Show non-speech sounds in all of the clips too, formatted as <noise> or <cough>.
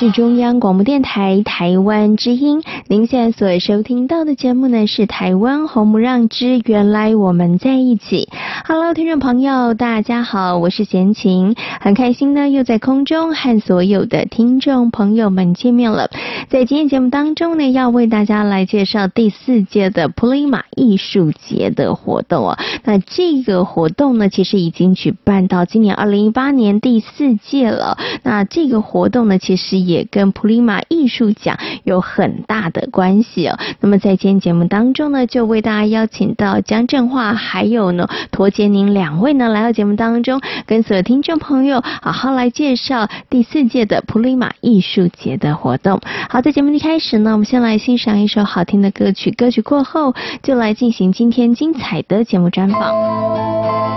是中央广播电台台湾之音，您现在所收听到的节目呢是《台湾红不让之原来我们在一起》。Hello，听众朋友，大家好，我是贤琴，很开心呢又在空中和所有的听众朋友们见面了。在今天节目当中呢，要为大家来介绍第四届的普利马艺术节的活动哦。那这个活动呢，其实已经举办到今年二零一八年第四届了。那这个活动呢，其实也跟普利马艺术奖有很大的关系哦。那么在今天节目当中呢，就为大家邀请到江振华还有呢陀杰宁两位呢来到节目当中，跟所有听众朋友好好来介绍第四届的普利马艺术节的活动。好，在节目一开始呢，我们先来欣赏一首好听的歌曲，歌曲过后就来进行今天精彩的节目专访。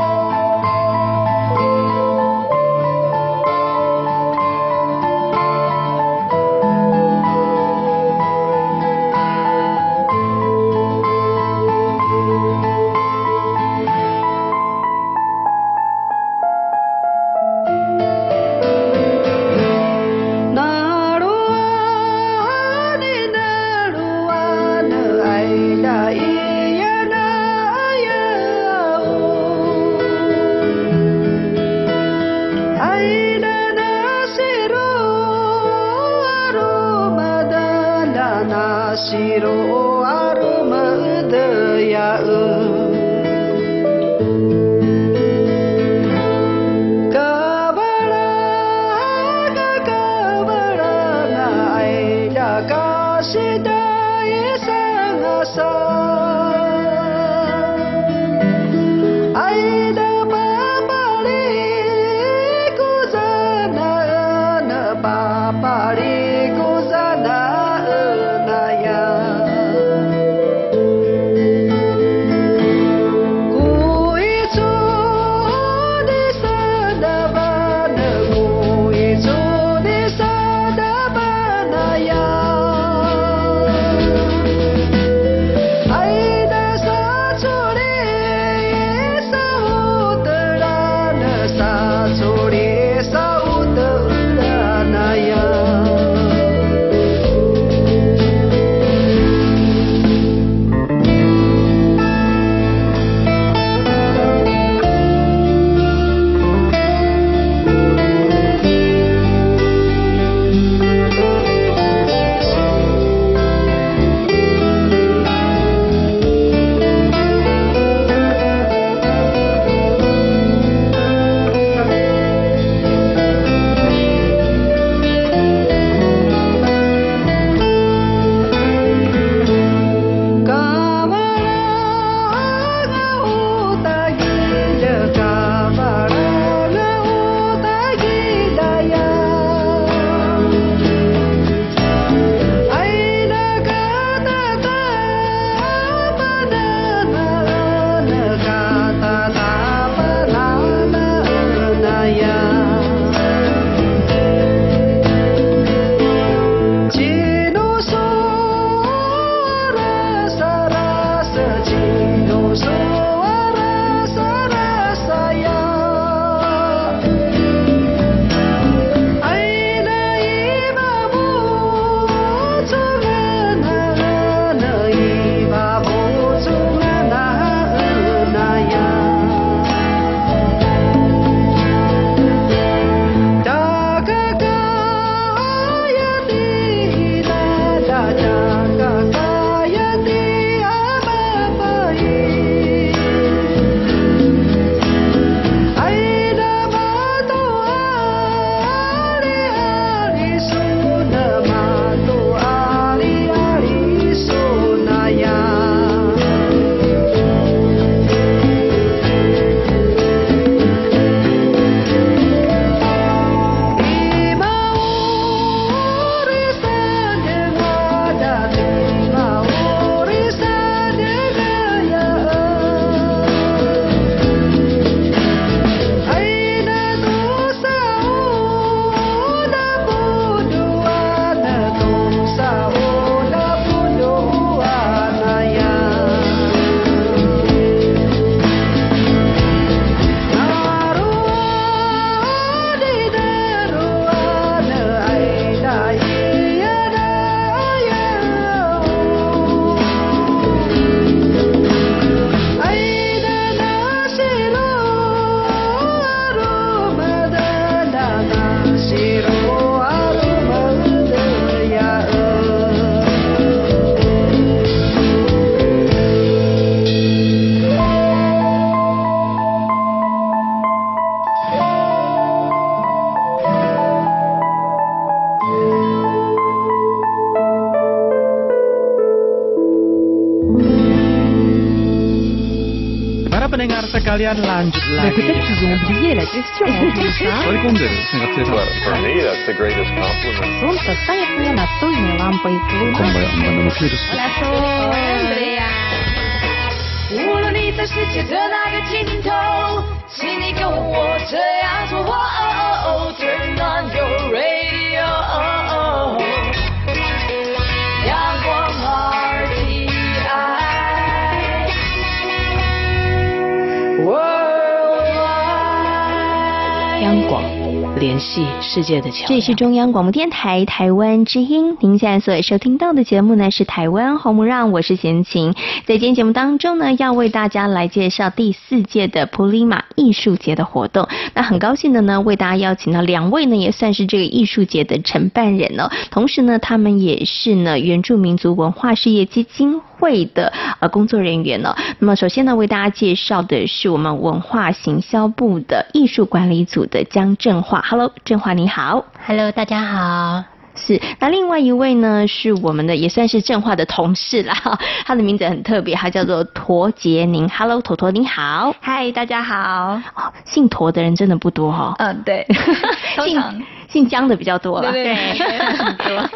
zero Mais lagi. peut-être qu'ils ont oublié la question en plus, hein? Balikunde, singkat cerita. Well, for me, that's the greatest compliment. Солнце стоит над настольной лампой. 今夜我们的目标就是。无论你在世界的哪个尽头，请你跟我这样做。哦哦哦 Turn on your radio， 联系世界的桥这是中央广播电台台湾之音，您现在所收听到的节目呢是台湾红不让，我是贤琴。在今天节目当中呢，要为大家来介绍第四届的普利马艺术节的活动。那很高兴的呢，为大家邀请到两位呢，也算是这个艺术节的承办人哦。同时呢，他们也是呢原住民族文化事业基金会的呃工作人员呢。那么首先呢，为大家介绍的是我们文化行销部的艺术管理组的江振华。Hello，振华你好。Hello，大家好。是，那另外一位呢，是我们的也算是正华的同事啦，他的名字很特别，他叫做陀杰宁。Hello，陀陀你好。嗨，大家好。哦，姓陀的人真的不多哈、哦。嗯，对。<laughs> 姓姓江的比较多了。对对对，<laughs> 很多。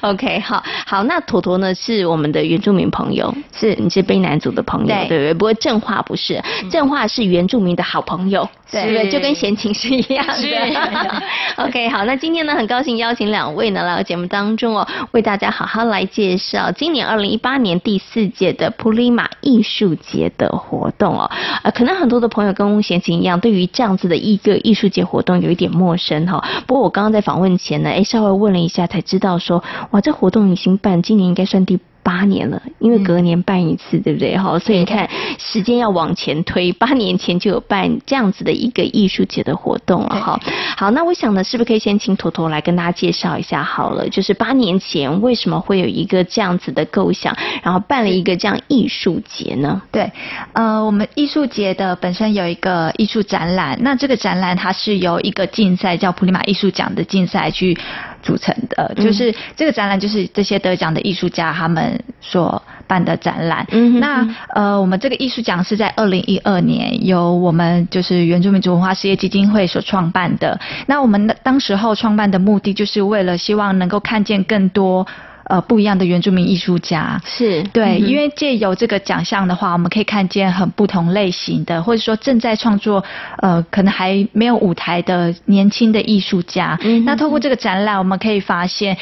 OK，好，好，那坨坨呢是我们的原住民朋友，是你是卑南族的朋友，对对不对？不过正话不是，正话是原住民的好朋友，对是不是？就跟闲情是一样的。<laughs> OK，好，那今天呢，很高兴邀请两位呢来到节目当中哦，为大家好好来介绍今年二零一八年第四届的普利马艺术节的活动哦。呃，可能很多的朋友跟贤琴一样，对于这样子的一个艺术节活动有一点陌生哈、哦。不过我刚刚在访问前呢，哎，稍微问了一下，才知道说，哇，这活动已经办，今年应该算第。八年了，因为隔年办一次，嗯、对不对？哈，所以你看时间要往前推，八年前就有办这样子的一个艺术节的活动了哈。好，那我想呢，是不是可以先请坨坨来跟大家介绍一下好了？就是八年前为什么会有一个这样子的构想，然后办了一个这样艺术节呢？对，呃，我们艺术节的本身有一个艺术展览，那这个展览它是由一个竞赛叫普利马艺术奖的竞赛去组成的，就是这个展览就是这些得奖的艺术家他们所办的展览。嗯，那呃，我们这个艺术奖是在二零一二年由我们就是原住民族文化事业基金会所创办的。那我们当时候创办的目的就是为了希望能够看见更多。呃，不一样的原住民艺术家是对，嗯、因为借由这个奖项的话，我们可以看见很不同类型的，或者说正在创作，呃，可能还没有舞台的年轻的艺术家。嗯，那透过这个展览，我们可以发现，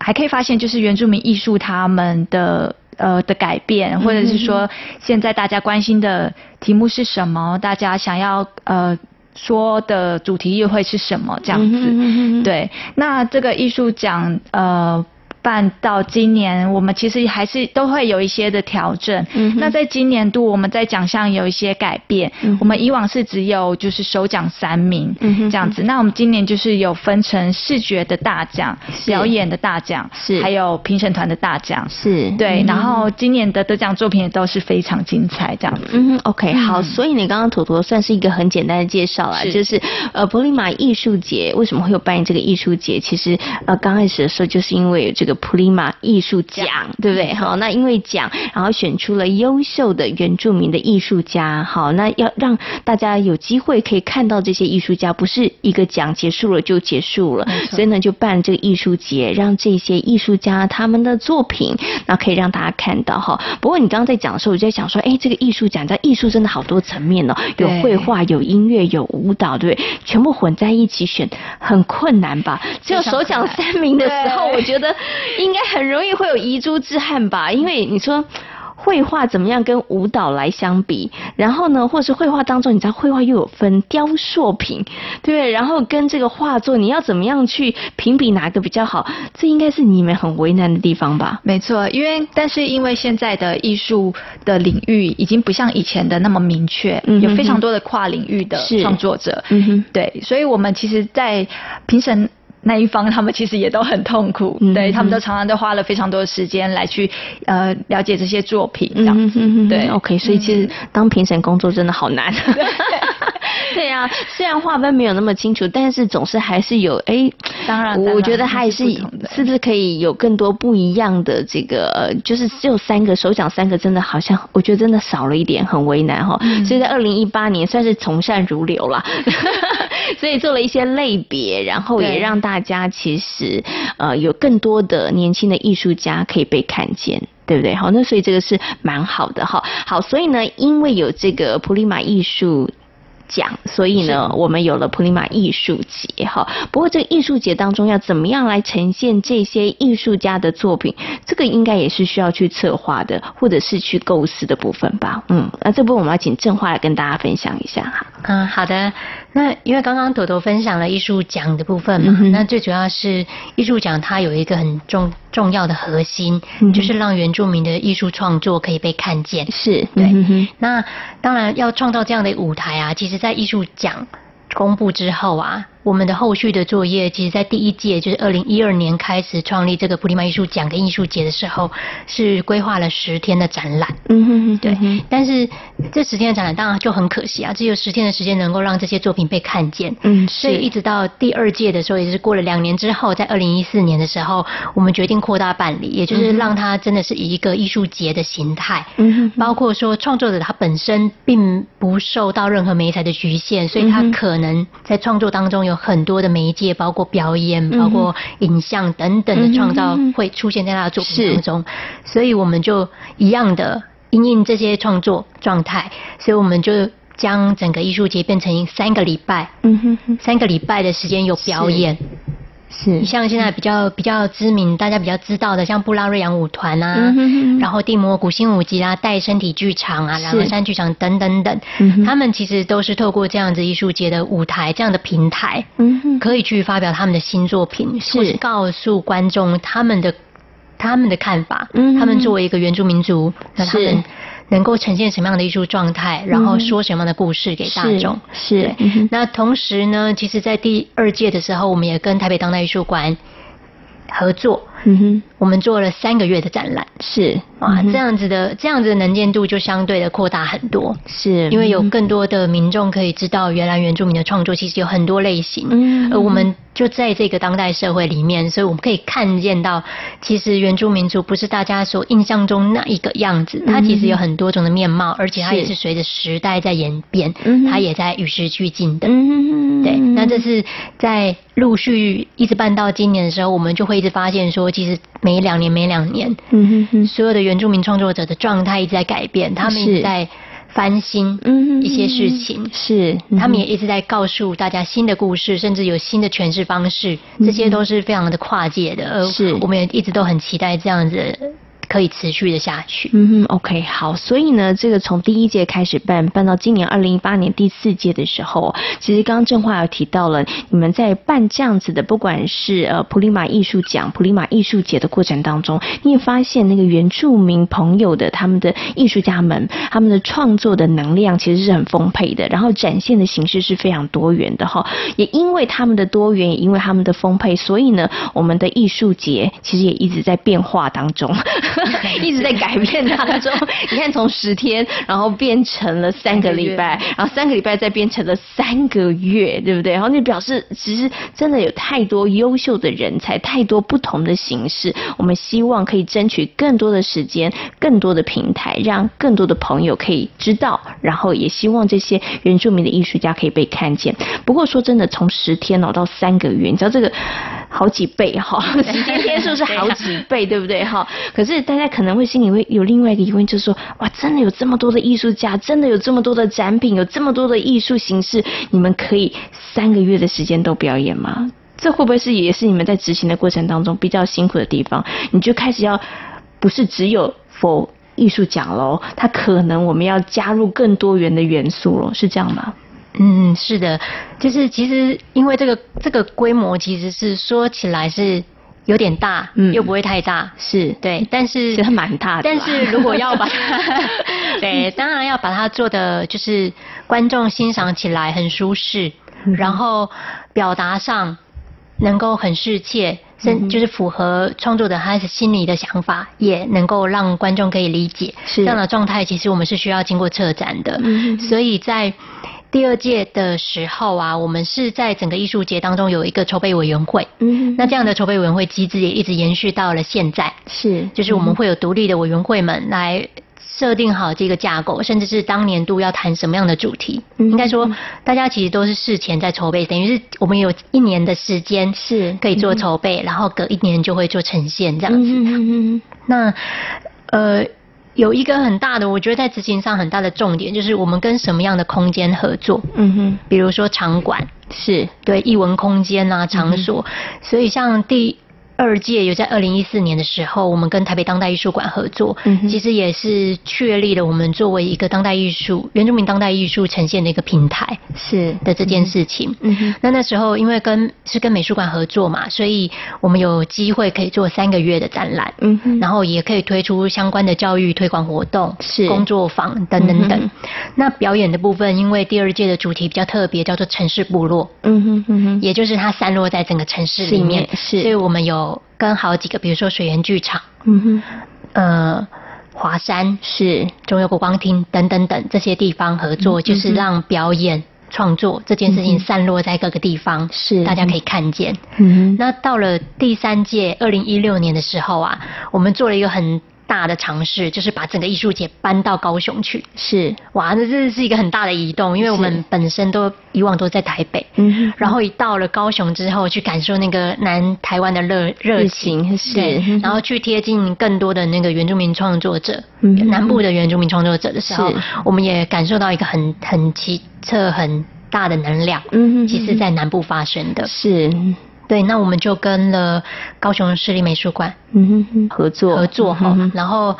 还可以发现，就是原住民艺术他们的呃的改变，或者是说现在大家关心的题目是什么，大家想要呃说的主题又会是什么这样子。嗯、对，那这个艺术奖呃。办到今年，我们其实还是都会有一些的调整。嗯，那在今年度，我们在奖项有一些改变。嗯，我们以往是只有就是首奖三名，嗯这样子。那我们今年就是有分成视觉的大奖、表演的大奖，是还有评审团的大奖，是对。然后今年的得奖作品也都是非常精彩，这样子。嗯，OK，好。所以你刚刚陀陀算是一个很简单的介绍啦，就是呃，柏林马艺术节为什么会有办这个艺术节？其实呃，刚开始的时候就是因为有这个。普利马艺术奖，对不对？好，那因为奖，然后选出了优秀的原住民的艺术家。好，那要让大家有机会可以看到这些艺术家，不是一个奖结束了就结束了。所以呢，就办这个艺术节，让这些艺术家他们的作品，那可以让大家看到哈。不过你刚刚在讲的时候，我就在想说，哎，这个艺术奖，在艺术真的好多层面哦，有绘画，有音乐，有舞蹈，对不对？全部混在一起选，很困难吧？只有首奖三名的时候，我觉得。<laughs> 应该很容易会有遗珠之憾吧，因为你说绘画怎么样跟舞蹈来相比，然后呢，或是绘画当中，你知道绘画又有分雕塑品，对不对？然后跟这个画作，你要怎么样去评比哪个比较好？这应该是你们很为难的地方吧？没错，因为但是因为现在的艺术的领域已经不像以前的那么明确，嗯、有非常多的跨领域的创作者，嗯哼，对，所以我们其实，在评审。那一方他们其实也都很痛苦，嗯、对他们都常常都花了非常多的时间来去呃了解这些作品这样。子，嗯、对，OK，所以其实当评审工作真的好难，<laughs> <laughs> 对，<laughs> 对啊，虽然划分没有那么清楚，但是总是还是有哎，当然，我觉得还是是不是可以有更多不一样的这个，就是只有三个首奖三个，真的好像我觉得真的少了一点，很为难哈。嗯、所以在二零一八年算是从善如流了，<laughs> 所以做了一些类别，然后也让大家其实呃有更多的年轻的艺术家可以被看见。对不对？好，那所以这个是蛮好的哈。好，所以呢，因为有这个普利马艺术奖，所以呢，我们有了普利马艺术节哈。不过这个艺术节当中要怎么样来呈现这些艺术家的作品，这个应该也是需要去策划的，或者是去构思的部分吧。嗯，那这部分我们要请正华来跟大家分享一下哈。嗯，好的。那因为刚刚朵朵分享了艺术奖的部分嘛，嗯、那最主要是艺术奖它有一个很重重要的核心，嗯、就是让原住民的艺术创作可以被看见。是，对。嗯、那当然要创造这样的舞台啊，其实在艺术奖公布之后啊。我们的后续的作业，其实，在第一届就是二零一二年开始创立这个普利马艺术奖跟艺术节的时候，是规划了十天的展览。嗯哼哼，对。但是这十天的展览当然就很可惜啊，只有十天的时间能够让这些作品被看见。嗯，所以一直到第二届的时候，也就是过了两年之后，在二零一四年的时候，我们决定扩大办理，也就是让它真的是以一个艺术节的形态。嗯哼，包括说创作者他本身并不受到任何媒材的局限，所以他可能在创作当中有。很多的媒介，包括表演、包括影像等等的创造，会出现在他的作品当中。所以我们就一样的因应这些创作状态，所以我们就将整个艺术节变成三个礼拜。嗯哼，三个礼拜的时间有表演。是，像现在比较比较知名，大家比较知道的，像布拉瑞扬舞团啊，嗯、哼哼然后地魔古新舞集啊，带身体剧场啊，两个山剧场等等等，嗯、他们其实都是透过这样子艺术节的舞台，这样的平台，嗯、可以去发表他们的新作品，是。是告诉观众他们的他们的看法，嗯、他们作为一个原住民族，那他们。能够呈现什么样的艺术状态，然后说什么样的故事给大众？是。那同时呢，其实，在第二届的时候，我们也跟台北当代艺术馆合作。嗯哼，我们做了三个月的展览，是哇，这样子的这样子的能见度就相对的扩大很多，是。因为有更多的民众可以知道，原来原住民的创作其实有很多类型，嗯，而我们就在这个当代社会里面，所以我们可以看见到，其实原住民族不是大家所印象中那一个样子，它其实有很多种的面貌，而且它也是随着时代在演变，它也在与时俱进的，嗯，对，那这是在陆续一直办到今年的时候，我们就会一直发现说。其实每两年每两年，所有的原住民创作者的状态一直在改变，他们一直在翻新一些事情，是，他们也一直在告诉大家新的故事，甚至有新的诠释方式，这些都是非常的跨界的，是，我们也一直都很期待这样子。可以持续的下去。嗯哼，OK，好。所以呢，这个从第一届开始办，办到今年二零一八年第四届的时候，其实刚刚正华有提到了，你们在办这样子的，不管是呃普利马艺术奖、普利马艺术节的过程当中，你也发现那个原住民朋友的他们的艺术家们，他们的创作的能量其实是很丰沛的，然后展现的形式是非常多元的哈。也因为他们的多元，也因为他们的丰沛，所以呢，我们的艺术节其实也一直在变化当中。<laughs> 一直在改变当中，<laughs> 你看从十天，然后变成了三个礼拜，然后三个礼拜再变成了三个月，对不对？然后你表示其实真的有太多优秀的人才，太多不同的形式，我们希望可以争取更多的时间，更多的平台，让更多的朋友可以知道，然后也希望这些原住民的艺术家可以被看见。不过说真的，从十天哦到三个月，你知道这个。好几倍哈，<laughs> 时间天数是好几倍，对不对哈？可是大家可能会心里会有另外一个疑问，就是说，哇，真的有这么多的艺术家，真的有这么多的展品，有这么多的艺术形式，你们可以三个月的时间都表演吗？这会不会是也是你们在执行的过程当中比较辛苦的地方？你就开始要不是只有否艺术奖喽，它可能我们要加入更多元的元素喽，是这样吗？嗯，是的，就是其实因为这个这个规模其实是说起来是有点大，嗯，又不会太大，是对，但是其实蛮大的。但是如果要把它，<laughs> 对，当然要把它做的就是观众欣赏起来很舒适，嗯、然后表达上能够很适切，甚、嗯、就是符合创作者他心里的想法，也能够让观众可以理解，是。这样的状态。其实我们是需要经过策展的，嗯、所以在。第二届的时候啊，我们是在整个艺术节当中有一个筹备委员会，嗯，那这样的筹备委员会机制也一直延续到了现在，是，就是我们会有独立的委员会们来设定好这个架构，甚至是当年度要谈什么样的主题，嗯、应该说大家其实都是事前在筹备，等于是我们有一年的时间是。可以做筹备，嗯、然后隔一年就会做呈现这样子。嗯嗯嗯，那呃。有一个很大的，我觉得在执行上很大的重点，就是我们跟什么样的空间合作？嗯哼，比如说场馆，是对艺文空间啊，场所，嗯、所以像第。二届有在二零一四年的时候，我们跟台北当代艺术馆合作，嗯、其实也是确立了我们作为一个当代艺术、原住民当代艺术呈现的一个平台，是。的这件事情。嗯、那那时候因为跟是跟美术馆合作嘛，所以我们有机会可以做三个月的展览，嗯，然后也可以推出相关的教育推广活动，是。工作坊等等等。嗯、那表演的部分，因为第二届的主题比较特别，叫做城市部落，嗯哼嗯哼，也就是它散落在整个城市里面，是，所以我们有。跟好几个，比如说水源剧场，嗯哼，呃，华山是中央国光厅等等等这些地方合作，嗯、就是让表演创作这件事情散落在各个地方，是、嗯、大家可以看见。那到了第三届二零一六年的时候啊，我们做了一个很。大的尝试就是把整个艺术节搬到高雄去，是。哇，那这是一个很大的移动，因为我们本身都以往都在台北，嗯，然后一到了高雄之后，去感受那个南台湾的热热情，是，然后去贴近更多的那个原住民创作者，嗯，南部的原住民创作者的时候，我们也感受到一个很很奇特很大的能量，嗯，其实在南部发生的，是。对，那我们就跟了高雄市立美术馆，嗯哼哼，合作。合作哈，然后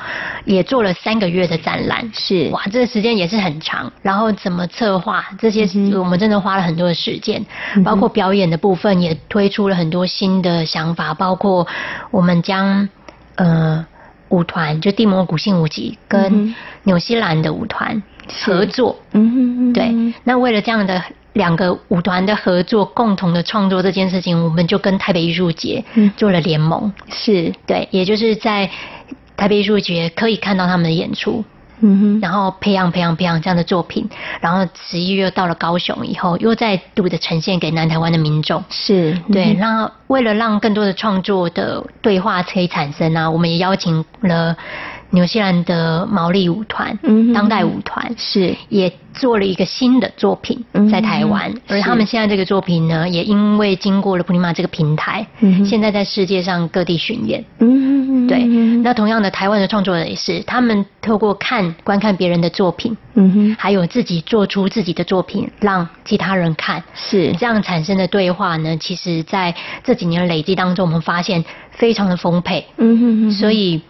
也做了三个月的展览，是。哇，这个时间也是很长。然后怎么策划这些，我们真的花了很多的时间，包括表演的部分也推出了很多新的想法，包括我们将呃舞团就地魔古性舞集跟纽西兰的舞团合作，嗯哼哼，对，那为了这样的。两个舞团的合作，共同的创作这件事情，我们就跟台北艺术节做了联盟，嗯、是。对，也就是在台北艺术节可以看到他们的演出，嗯哼，然后培养培养培养这样的作品，然后十一月到了高雄以后，又再度的呈现给南台湾的民众，是。对，然后为了让更多的创作的对话可以产生啊，我们也邀请了。纽西兰的毛利舞团，嗯、当代舞团是也做了一个新的作品在台湾，嗯、而他们现在这个作品呢，也因为经过了普利马这个平台，嗯、现在在世界上各地巡演。嗯，对。那同样的，台湾的创作者也是，他们透过看观看别人的作品，嗯哼，还有自己做出自己的作品，让其他人看，是这样产生的对话呢。其实在这几年累积当中，我们发现非常的丰沛。嗯哼，所以。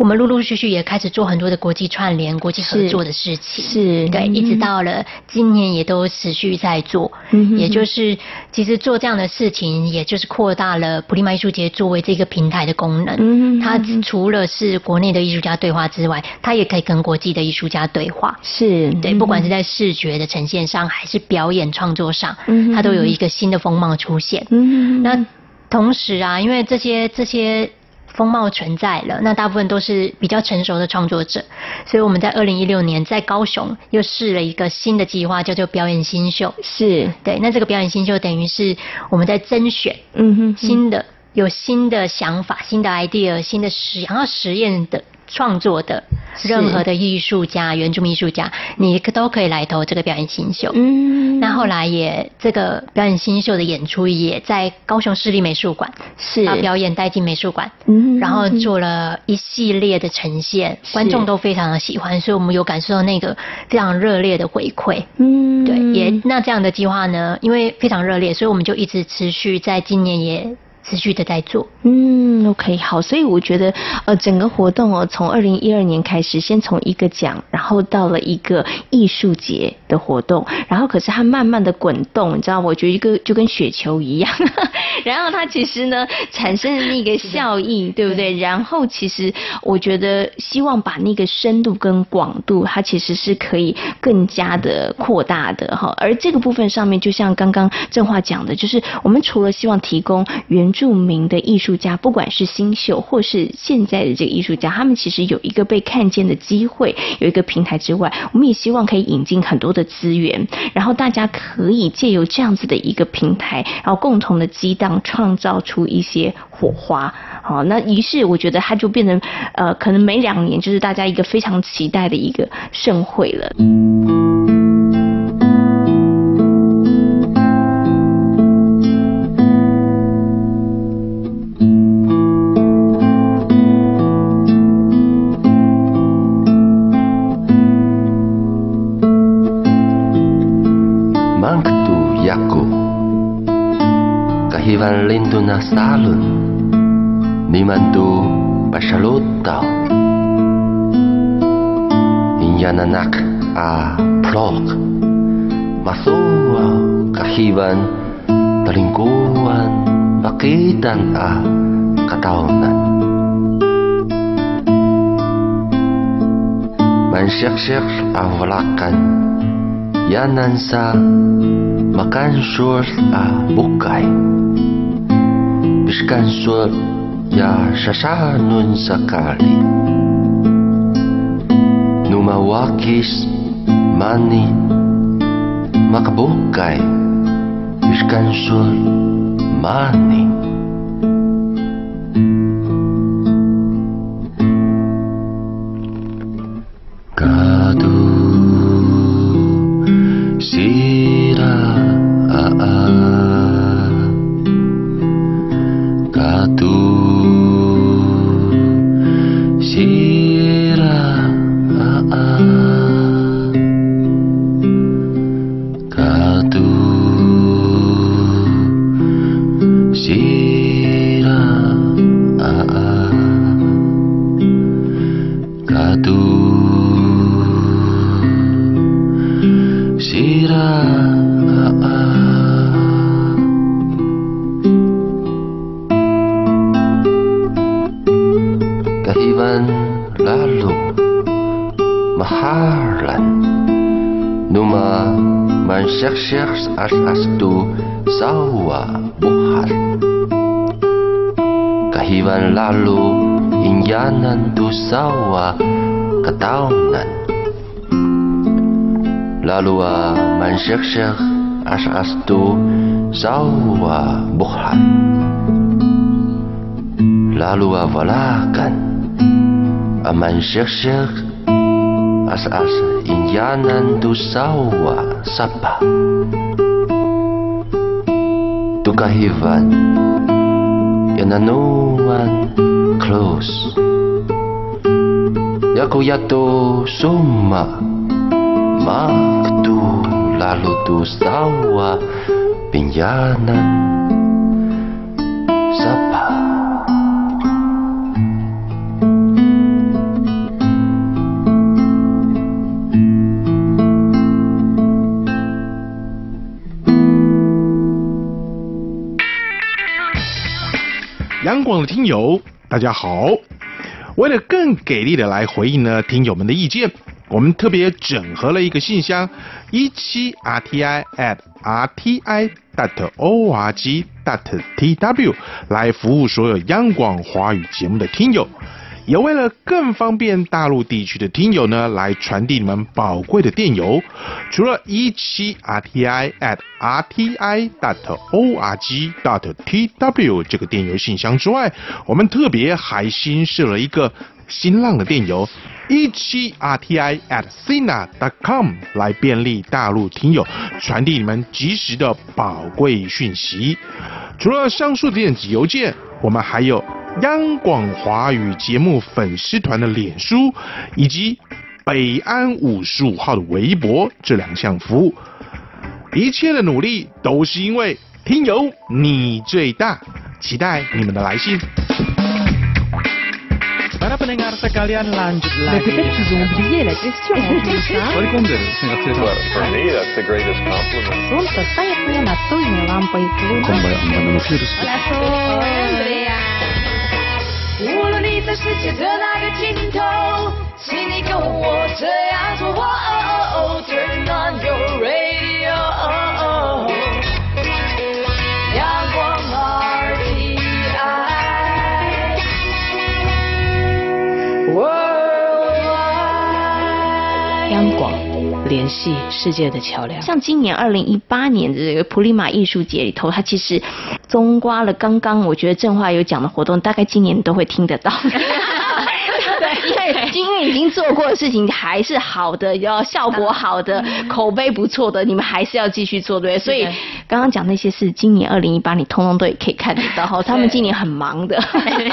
我们陆陆续续也开始做很多的国际串联、国际合作的事情，是，是对，嗯、一直到了今年也都持续在做，嗯、也就是其实做这样的事情，也就是扩大了普利马艺术节作为这个平台的功能。嗯，它除了是国内的艺术家对话之外，它也可以跟国际的艺术家对话。是，对，不管是在视觉的呈现上，还是表演创作上，嗯、它都有一个新的风貌出现。嗯，那同时啊，因为这些这些。风貌存在了，那大部分都是比较成熟的创作者，所以我们在二零一六年在高雄又试了一个新的计划，叫做表演新秀。是对，那这个表演新秀等于是我们在甄选，嗯哼，新的有新的想法、新的 idea、新的实想要实验的。创作的任何的艺术家、原住民艺术家，你都可以来投这个表演新秀。嗯，那后来也这个表演新秀的演出也在高雄市立美术馆，是把表演带进美术馆，嗯，然后做了一系列的呈现，观众都非常的喜欢，所以我们有感受到那个非常热烈的回馈。嗯，对，也那这样的计划呢，因为非常热烈，所以我们就一直持续在今年也。持续的在做，嗯，OK，好，所以我觉得，呃，整个活动哦，从二零一二年开始，先从一个奖，然后到了一个艺术节的活动，然后可是它慢慢的滚动，你知道，我觉得一个就跟雪球一样，<laughs> 然后它其实呢产生的那个效应，对不对？然后其实我觉得希望把那个深度跟广度，它其实是可以更加的扩大的哈。而这个部分上面，就像刚刚正话讲的，就是我们除了希望提供原著名的艺术家，不管是新秀或是现在的这个艺术家，他们其实有一个被看见的机会，有一个平台之外，我们也希望可以引进很多的资源，然后大家可以借由这样子的一个平台，然后共同的激荡，创造出一些火花。好，那于是我觉得它就变成呃，可能每两年就是大家一个非常期待的一个盛会了。Valenduna Salon Nimandu Bashalotta Inyananak A Plok. Masua Kahiwan Telingkuan Bakitan A Kataunan Mansyak-syak Avlakan Yanansa Makan Shores A bukai. Habiskan surat ya sasahanun sekali. Numawakis mani makabukai, Habiskan surat mani. الشيخ Ash'astu Zawwa bukan, Lalu avalakan Aman syekh-syekh Asas Injanan tu sawwa sapa Tukahivan Yananuan close. Yaku yatu summa Ma lalu tu sawa penjana sapa 央广的听友，大家好！为了更给力的来回应呢听友们的意见，我们特别整合了一个信箱一七 rti at rti dot org dot tw 来服务所有央广华语节目的听友。也为了更方便大陆地区的听友呢，来传递你们宝贵的电邮，除了一七 rti at rti dot org dot tw 这个电邮信箱之外，我们特别还新设了一个新浪的电邮一七 rti at sina dot com 来便利大陆听友传递你们及时的宝贵讯息。除了上述的电子邮件，我们还有。央广华语节目粉丝团的脸书，以及北安五十五号的微博这两项服务，一切的努力都是因为听友你最大，期待你们的来信。无论你在世界的哪个尽头，请你跟我这样做。Oh, oh, oh, turn on your radio. 联系世界的桥梁。像今年二零一八年的这个普利马艺术节里头，它其实综刮了刚刚我觉得正话有讲的活动，大概今年都会听得到。<laughs> 因为已经做过的事情还是好的，要效果好的，口碑不错的，你们还是要继续做，对不对？所以刚刚讲那些事，今年二零一八你通通都也可以看得到哈。他们今年很忙的，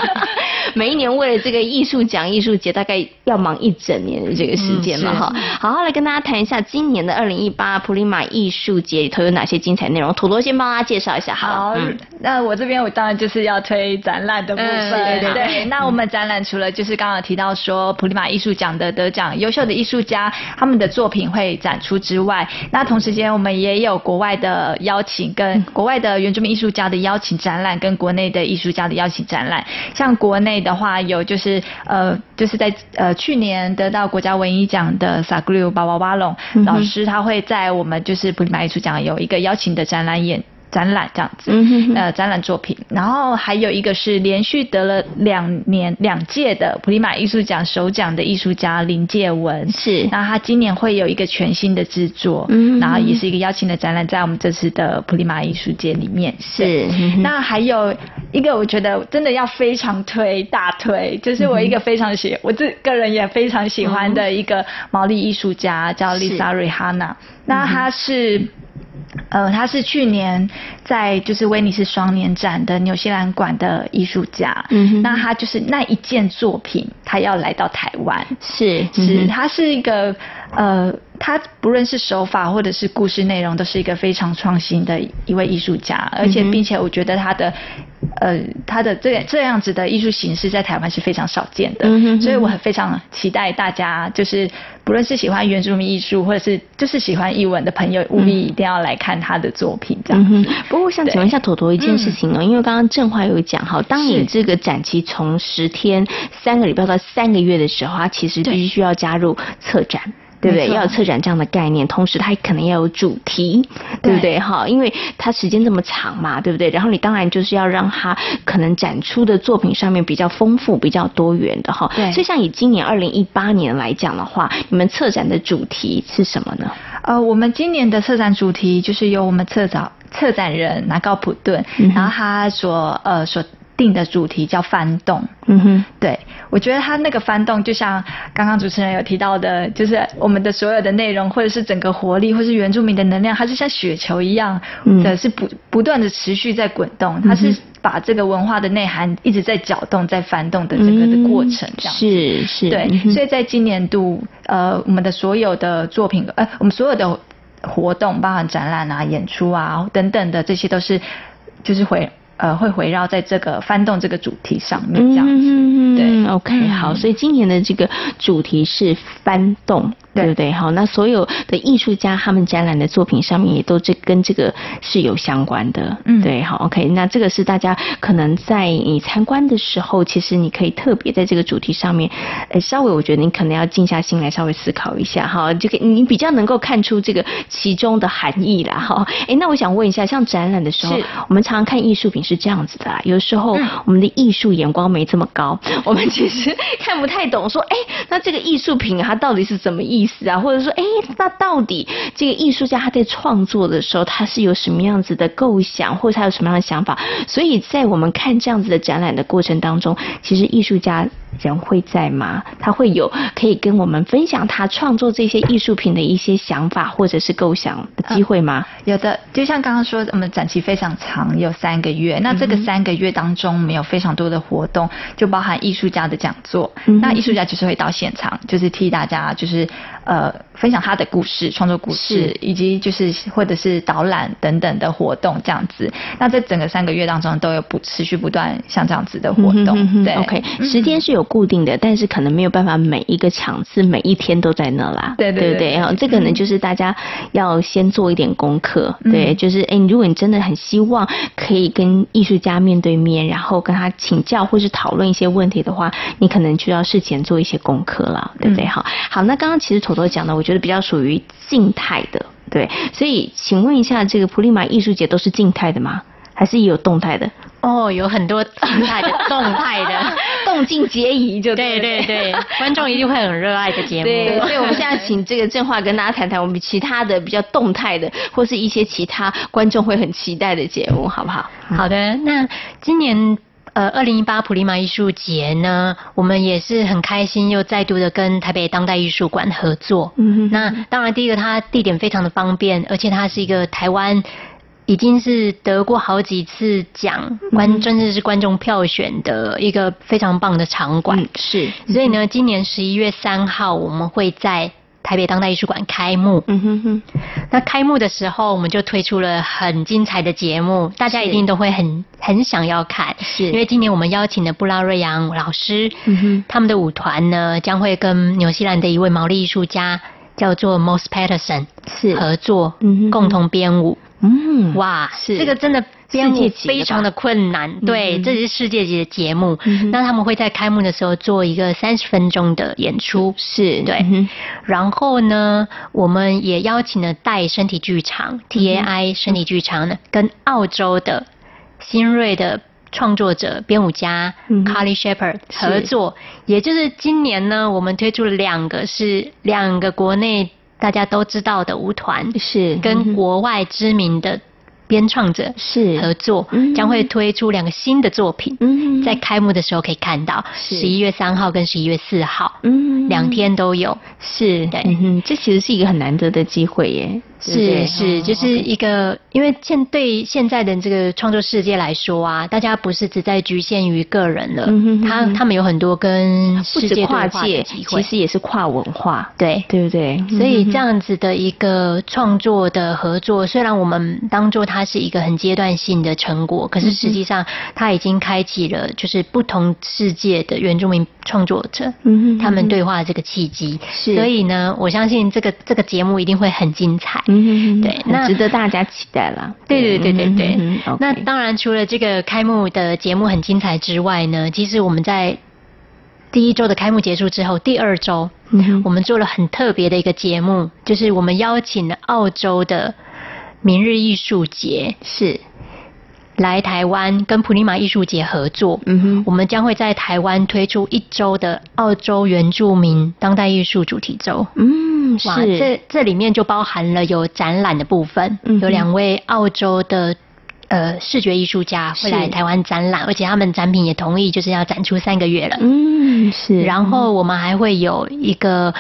<laughs> 每一年为了这个艺术奖、艺术节，大概要忙一整年的这个时间嘛哈。好好来跟大家谈一下今年的二零一八普利马艺术节里头有哪些精彩内容。土豆先帮大家介绍一下好。好，嗯、那我这边我当然就是要推展览的部分。对对对。那我们展览除了就是刚刚提到说普利马艺术奖的得奖优秀的艺术家他们的作品会展出之外，那同时间我们也有国外的邀请，跟国外的原住民艺术家的邀请展览，跟国内的艺术家的邀请展览。像国内的话，有就是呃，就是在呃去年得到国家文艺奖的萨格鲁巴瓦瓦隆老师，他会在我们就是普利马艺术奖有一个邀请的展览演。展览这样子，嗯、呃，展览作品，然后还有一个是连续得了两年两届的普利马艺术奖首奖的艺术家林介文，是，那他今年会有一个全新的制作，嗯，然后也是一个邀请的展览，在我们这次的普利马艺术节里面，是，那还有一个我觉得真的要非常推大推，就是我一个非常喜，嗯、我自个人也非常喜欢的一个毛利艺术家叫丽莎瑞哈娜，那他是。呃，他是去年在就是威尼斯双年展的纽西兰馆的艺术家，嗯哼，那他就是那一件作品，他要来到台湾，是是，嗯、他是一个呃，他不论是手法或者是故事内容，都是一个非常创新的一位艺术家，而且并且我觉得他的。呃，他的这这样子的艺术形式在台湾是非常少见的，嗯、哼哼，所以我很非常期待大家，就是不论是喜欢原住民艺术，或者是就是喜欢译文的朋友，务必一定要来看他的作品这样。嗯、不过我想请问一下坨坨一件事情哦，因为刚刚正话有讲哈，当你这个展期从十天、三个礼拜到三个月的时候，它其实必须要加入策展。对不对？要有策展这样的概念，同时它可能要有主题，对不对？哈，因为它时间这么长嘛，对不对？然后你当然就是要让它可能展出的作品上面比较丰富、比较多元的哈。对。所以像以今年二零一八年来讲的话，你们策展的主题是什么呢？呃，我们今年的策展主题就是由我们策展策展人拿高普顿，嗯、然后他所呃所。定的主题叫翻动，嗯哼，对，我觉得他那个翻动就像刚刚主持人有提到的，就是我们的所有的内容，或者是整个活力，或是原住民的能量，它是像雪球一样的，是不不断的持续在滚动，它是把这个文化的内涵一直在搅动，在翻动的整个的过程，这样是是，对，所以在今年度，呃，我们的所有的作品，呃，我们所有的活动，包含展览啊、演出啊等等的，这些都是就是会。呃，会围绕在这个翻动这个主题上面这样子，嗯、对，OK，好，所以今年的这个主题是翻动。对不对？好，那所有的艺术家他们展览的作品上面也都这跟这个是有相关的。嗯，对，好，OK，那这个是大家可能在你参观的时候，其实你可以特别在这个主题上面，呃，稍微我觉得你可能要静下心来稍微思考一下哈，就可以你比较能够看出这个其中的含义啦哈。哎，那我想问一下，像展览的时候，我们常常看艺术品是这样子的啦，有时候我们的艺术眼光没这么高，我们其实 <laughs> 看不太懂，说哎，那这个艺术品它到底是什么意思？啊，或者说，哎，那到底这个艺术家他在创作的时候，他是有什么样子的构想，或者他有什么样的想法？所以在我们看这样子的展览的过程当中，其实艺术家。人会在吗？他会有可以跟我们分享他创作这些艺术品的一些想法或者是构想的机会吗？嗯、有的，就像刚刚说，我们展期非常长，有三个月。那这个三个月当中，我们有非常多的活动，就包含艺术家的讲座。嗯、那艺术家就是会到现场，就是替大家就是呃分享他的故事、创作故事，以及就是或者是导览等等的活动这样子。那在整个三个月当中都有不持续不断像这样子的活动。嗯、对，OK，时间是有。固定的，但是可能没有办法每一个场次每一天都在那啦，对对对，后这可能，就是大家要先做一点功课，嗯、对，就是哎，如果你真的很希望可以跟艺术家面对面，然后跟他请教或是讨论一些问题的话，你可能就要事前做一些功课了，对不对？好、嗯，好，那刚刚其实坨坨讲的，我觉得比较属于静态的，对，所以请问一下，这个普利马艺术节都是静态的吗？还是也有动态的？哦，有很多 <laughs> 静态的、动态的。动静皆宜，就对对对，观众一定会很热爱的节目。对，所以我们现在请这个正话跟大家谈谈我们其他的比较动态的，或是一些其他观众会很期待的节目，好不好？好的，那今年。呃，二零一八普利马艺术节呢，我们也是很开心，又再度的跟台北当代艺术馆合作。嗯哼，那当然，第一个它地点非常的方便，而且它是一个台湾已经是得过好几次奖观，真的是观众票选的一个非常棒的场馆。嗯。是，所以呢，今年十一月三号我们会在。台北当代艺术馆开幕，嗯哼哼。那开幕的时候，我们就推出了很精彩的节目，大家一定都会很很想要看，是因为今年我们邀请了布拉瑞扬老师，嗯哼，他们的舞团呢将会跟纽西兰的一位毛利艺术家叫做 Moss Patterson 是合作，嗯哼，共同编舞。嗯，哇，是。这个真的编舞非常的困难，对，这是世界级的节目。嗯、那他们会在开幕的时候做一个三十分钟的演出，是。对。嗯、然后呢，我们也邀请了戴身体剧场 （TAI 身体剧场）呢，跟澳洲的新锐的创作者编舞家 Carly Shepherd 合作，也就是今年呢，我们推出了两个是两个国内。大家都知道的舞团是跟国外知名的编创者是。合作，将会推出两个新的作品，在开幕的时候可以看到，十一月三号跟十一月四号，两天都有，是。对，这其实是一个很难得的机会耶。是是，就是一个，因为现对现在的这个创作世界来说啊，大家不是只在局限于个人了，他他们有很多跟世界跨界，其实也是跨文化，对。对不对？所以这样子的一个创作的合作，虽然我们当做它是一个很阶段性的成果，可是实际上它已经开启了就是不同世界的原住民创作者，他们对话这个契机。是，所以呢，我相信这个这个节目一定会很精彩。嗯哼，对，那值得大家期待啦。对对对对对。那当然，除了这个开幕的节目很精彩之外呢，其实我们在第一周的开幕结束之后，第二周，嗯、我们做了很特别的一个节目，就是我们邀请了澳洲的明日艺术节，是。来台湾跟普利马艺术节合作，嗯哼，我们将会在台湾推出一周的澳洲原住民当代艺术主题周。嗯，哇，是这这里面就包含了有展览的部分，嗯、有两位澳洲的呃视觉艺术家会来台湾展览，而且他们展品也同意就是要展出三个月了。嗯，是。然后我们还会有一个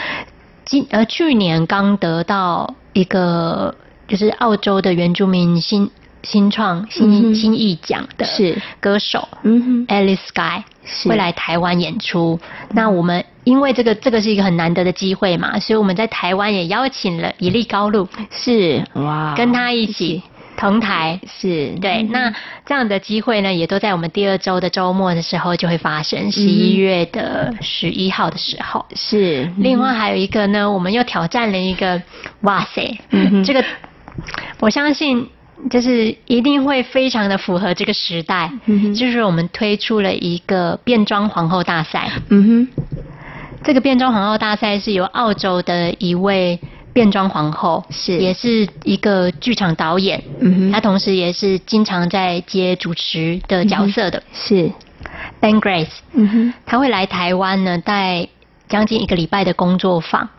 今呃去年刚得到一个就是澳洲的原住民新。新创新新艺奖的是。歌手，嗯哼，Alice Sky 会来台湾演出。那我们因为这个这个是一个很难得的机会嘛，所以我们在台湾也邀请了伊利高路，是。哇，跟他一起同台，是。对。那这样的机会呢，也都在我们第二周的周末的时候就会发生，十一月的十一号的时候。是。另外还有一个呢，我们又挑战了一个，哇塞，这个我相信。就是一定会非常的符合这个时代，嗯哼，就是我们推出了一个变装皇后大赛，嗯哼，这个变装皇后大赛是由澳洲的一位变装皇后，是。也是一个剧场导演，嗯哼，他同时也是经常在接主持的角色的，是。Ben Grace，嗯哼，他会来台湾呢，带将近一个礼拜的工作坊，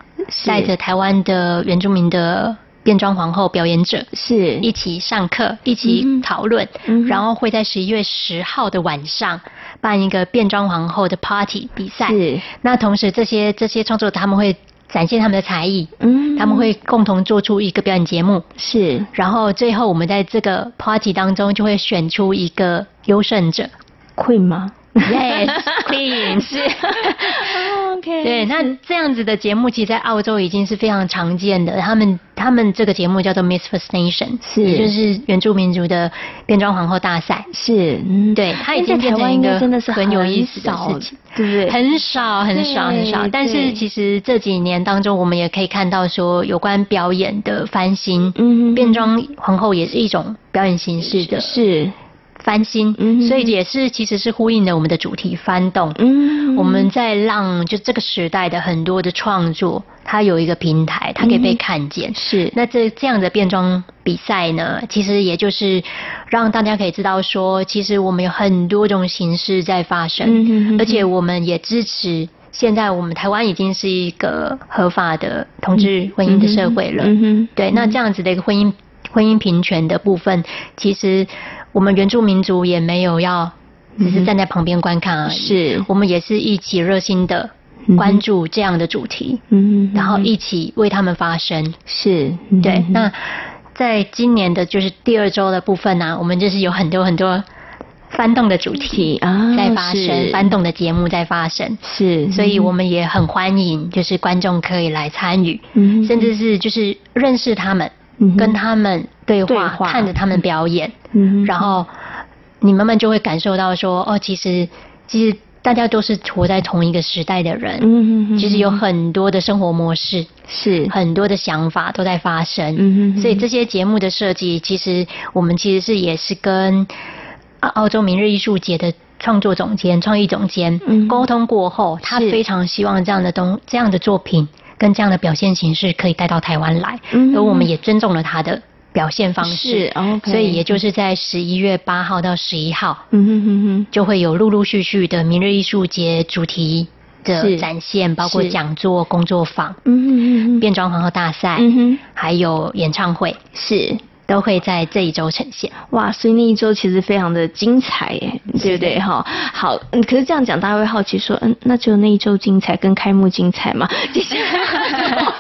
带着台湾的原住民的。变装皇后表演者是。一起上课，一起讨论，嗯、然后会在十一月十号的晚上办一个变装皇后的 party 比赛。是，那同时这些这些创作者他们会展现他们的才艺，嗯，他们会共同做出一个表演节目。是，然后最后我们在这个 party 当中就会选出一个优胜者，Queen 吗？Yes，Queen 是。<laughs> OK，对，那这样子的节目，其实，在澳洲已经是非常常见的。他们他们这个节目叫做 Miss First Nation，是，也就是原住民族的变装皇后大赛。是，嗯，对，它已经变成一个真的是很有意思的事情，对不对？很少，很少，很少。但是其实这几年当中，我们也可以看到说，有关表演的翻新，嗯，变装皇后也是一种表演形式的，是。翻新，所以也是其实是呼应了我们的主题翻动。嗯，我们在让就这个时代的很多的创作，它有一个平台，它可以被看见。是，那这这样的变装。比赛呢，其实也就是让大家可以知道说，其实我们有很多种形式在发生，而且我们也支持。现在我们台湾已经是一个合法的同志婚姻的社会了，嗯哼对，那这样子的一个婚姻婚姻平权的部分，其实我们原住民族也没有要只是站在旁边观看而已，是。我们也是一起热心的关注这样的主题，嗯，然后一起为他们发声，是。对。那在今年的就是第二周的部分呢、啊，我们就是有很多很多。翻动的主题啊，在发生翻动的节目在发生，是，所以我们也很欢迎，就是观众可以来参与，嗯，甚至是就是认识他们，嗯、跟他们对话，对话。看着他们表演，嗯，然后你慢慢就会感受到说，哦，其实其实大家都是活在同一个时代的人，嗯，其实有很多的生活模式，是。很多的想法都在发生，嗯，所以这些节目的设计，其实我们其实是也是跟。澳洲明日艺术节的创作总监、创意总监沟通过后，他非常希望这样的东、这样的作品跟这样的表现形式可以带到台湾来，而我们也尊重了他的表现方式，所以也就是在十一月八号到十一号，嗯哼哼哼，就会有陆陆续续的明日艺术节主题的展现，包括讲座、工作坊，嗯哼哼哼，变装皇后大赛，嗯哼，还有演唱会，是。都会在这一周呈现。哇，所以那一周其实非常的精彩耶，对不对？哈？好，嗯，可是这样讲，大家会好奇说，嗯，那只有那一周精彩，跟开幕精彩吗？<laughs>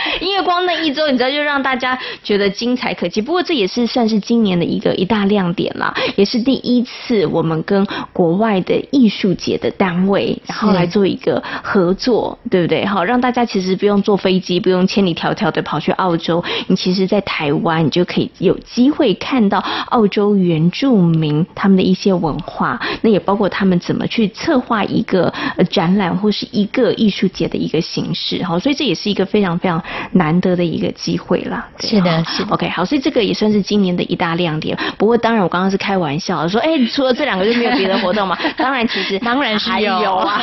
<laughs> 因为光那一周，你知道，就让大家觉得精彩可期。不过这也是算是今年的一个一大亮点啦，也是第一次我们跟国外的艺术节的单位，然后来做一个合作，对不对？好，让大家其实不用坐飞机，不用千里迢迢的跑去澳洲，你其实，在台湾。你就可以有机会看到澳洲原住民他们的一些文化，那也包括他们怎么去策划一个展览或是一个艺术节的一个形式，好，所以这也是一个非常非常难得的一个机会啦。是的，是的。OK，好，所以这个也算是今年的一大亮点。不过当然，我刚刚是开玩笑说，哎、欸，除了这两个就没有别的活动吗？<laughs> 当然，其实当然是还有啊。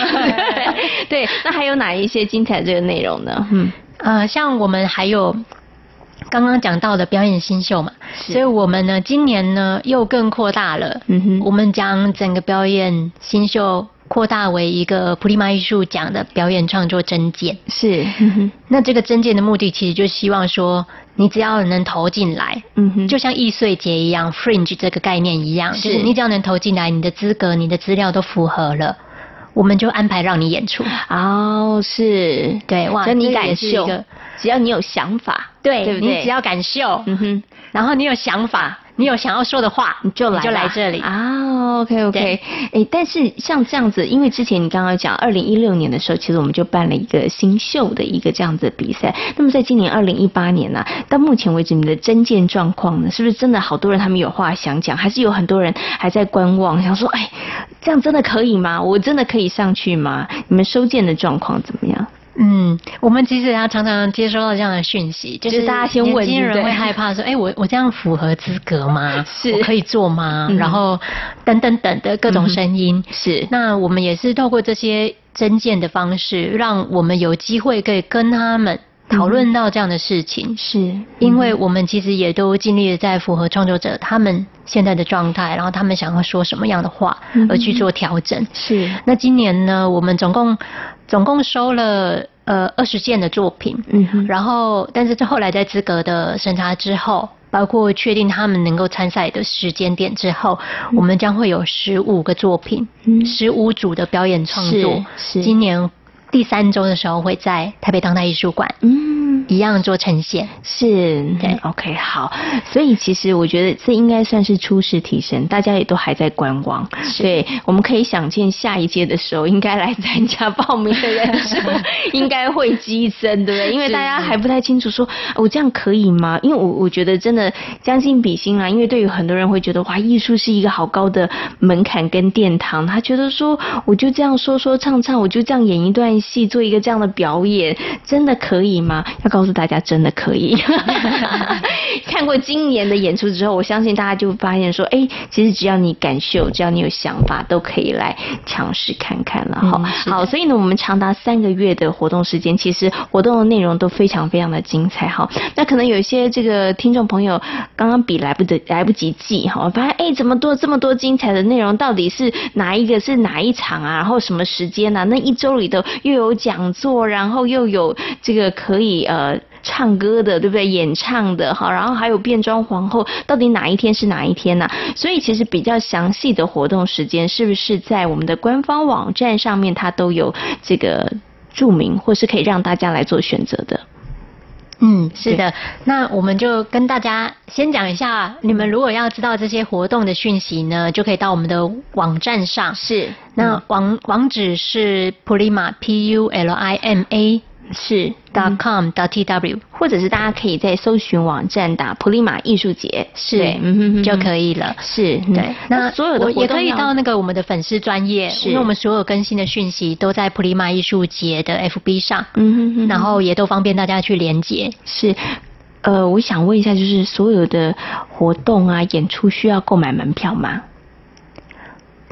<laughs> 对，那还有哪一些精彩这个内容呢？嗯，呃，像我们还有。刚刚讲到的表演新秀嘛，所以我们呢，今年呢又更扩大了。嗯哼，我们将整个表演新秀扩大为一个普利马艺术奖的表演创作征件。是，<laughs> 那这个征件的目的其实就希望说，你只要能投进来，嗯哼，就像易碎节一样，Fringe 这个概念一样，是就是你只要能投进来，你的资格、你的资料都符合了。我们就安排让你演出哦，是对哇，只要你敢秀，只要你有想法，对，对不对？你只要敢秀，嗯哼，然后你有想法。你有想要说的话，你就来，就来这里啊。OK OK，哎，但是像这样子，因为之前你刚刚讲，二零一六年的时候，其实我们就办了一个新秀的一个这样子的比赛。那么在今年二零一八年呢、啊，到目前为止，你的征件状况呢，是不是真的好多人他们有话想讲，还是有很多人还在观望，想说，哎，这样真的可以吗？我真的可以上去吗？你们收件的状况怎么样？嗯，我们其实要常常接收到这样的讯息，就是大家先问，年轻人会害怕说，哎、欸，我我这样符合资格吗？是，我可以做吗？嗯、然后等等等的各种声音、嗯。是，那我们也是透过这些征件的方式，让我们有机会可以跟他们讨论到这样的事情。嗯、是，因为我们其实也都尽力的在符合创作者他们现在的状态，然后他们想要说什么样的话，而去做调整。嗯、是，那今年呢，我们总共。总共收了呃二十件的作品，嗯哼，然后但是在后来在资格的审查之后，包括确定他们能够参赛的时间点之后，嗯、我们将会有十五个作品，嗯，十五组的表演创作，是，是。今年第三周的时候会在台北当代艺术馆，嗯。一样做呈现是，对，OK，好，所以其实我觉得这应该算是初试提升，大家也都还在观望。对，我们可以想见下一届的时候，应该来参加报名的人数 <laughs> 应该会激增，对不对？因为大家还不太清楚说，我这样可以吗？因为我我觉得真的将心比心啊，因为对于很多人会觉得哇，艺术是一个好高的门槛跟殿堂，他觉得说我就这样说说唱唱，我就这样演一段戏，做一个这样的表演，真的可以吗？要告诉大家，真的可以。<laughs> 看过今年的演出之后，我相信大家就发现说，哎，其实只要你敢秀，只要你有想法，都可以来尝试看看了哈、嗯。好，所以呢，我们长达三个月的活动时间，其实活动的内容都非常非常的精彩哈。那可能有一些这个听众朋友刚刚比来不得来不及记哈，发现哎，怎么多这么多精彩的内容，到底是哪一个是哪一场啊？然后什么时间呢、啊？那一周里头又有讲座，然后又有这个可以呃。唱歌的对不对？演唱的哈，然后还有变装皇后，到底哪一天是哪一天呢、所以其实比较详细的活动时间，是不是在我们的官方网站上面，它都有这个注明，或是可以让大家来做选择的？嗯，是的。那我们就跟大家先讲一下，你们如果要知道这些活动的讯息呢，就可以到我们的网站上。是，那网网址是 Pulima P U L I M A。是 dot com dot tw，或者是大家可以在搜寻网站打普利马艺术节，是，就可以了。是，对。那所有的也可以到那个我们的粉丝专业，因为我们所有更新的讯息都在普利马艺术节的 FB 上，嗯哼哼，然后也都方便大家去连接。是，呃，我想问一下，就是所有的活动啊、演出需要购买门票吗？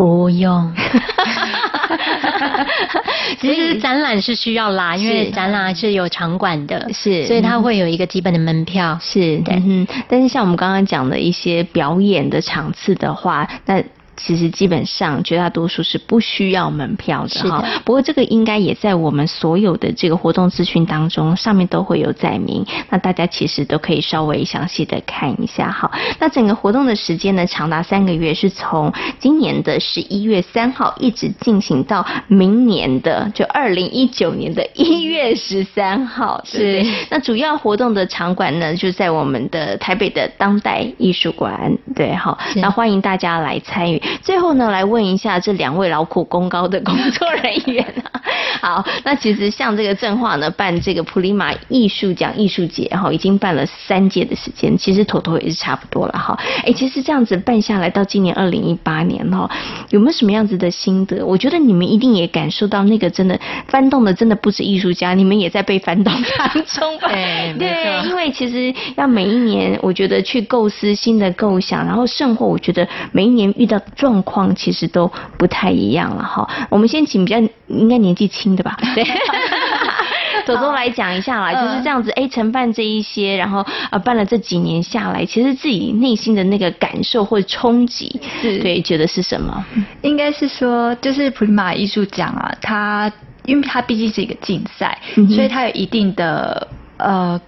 不用，<laughs> 其实展览是需要啦，因为展览是有场馆的，是，所以它会有一个基本的门票，是，对，嗯，但是像我们刚刚讲的一些表演的场次的话，那。其实基本上绝大多数是不需要门票的哈，不过这个应该也在我们所有的这个活动资讯当中，上面都会有载明，那大家其实都可以稍微详细的看一下哈。那整个活动的时间呢，长达三个月，是从今年的十一月三号一直进行到明年的就二零一九年的一月十三号，是。那主要活动的场馆呢，就在我们的台北的当代艺术馆，对哈，那欢迎大家来参与。最后呢，来问一下这两位劳苦功高的工作人员啊。<laughs> 好，那其实像这个正化呢，办这个普利马艺术奖艺术节哈，已经办了三届的时间，其实妥妥也是差不多了哈。哎，其实这样子办下来，到今年二零一八年哈，有没有什么样子的心得？我觉得你们一定也感受到那个真的翻动的，真的不止艺术家，你们也在被翻动当中吧？<laughs> 对，对，因为其实要每一年，我觉得去构思新的构想，然后甚或我觉得每一年遇到。状况其实都不太一样了哈。我们先请比较应该年纪轻的吧，<laughs> 对，<laughs> 朵朵来讲一下啦，就是这样子。哎，承办这一些，然后呃办了这几年下来，其实自己内心的那个感受或冲击，是对，觉得是什么？应该是说，就是普利马艺术奖啊，它因为它毕竟是一个竞赛，嗯、所以它有一定的呃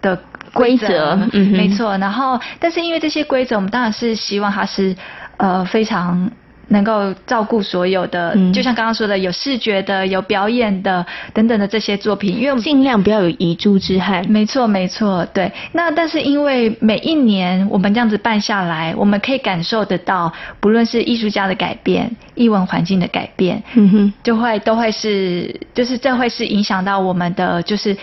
的规则，嗯，没错。然后，但是因为这些规则，我们当然是希望它是。呃，非常能够照顾所有的，嗯、就像刚刚说的，有视觉的、有表演的等等的这些作品，因为我们尽量不要有遗珠之憾。没错，没错，对。那但是因为每一年我们这样子办下来，我们可以感受得到，不论是艺术家的改变、艺文环境的改变，嗯哼，就会都会是，就是这会是影响到我们的，就是。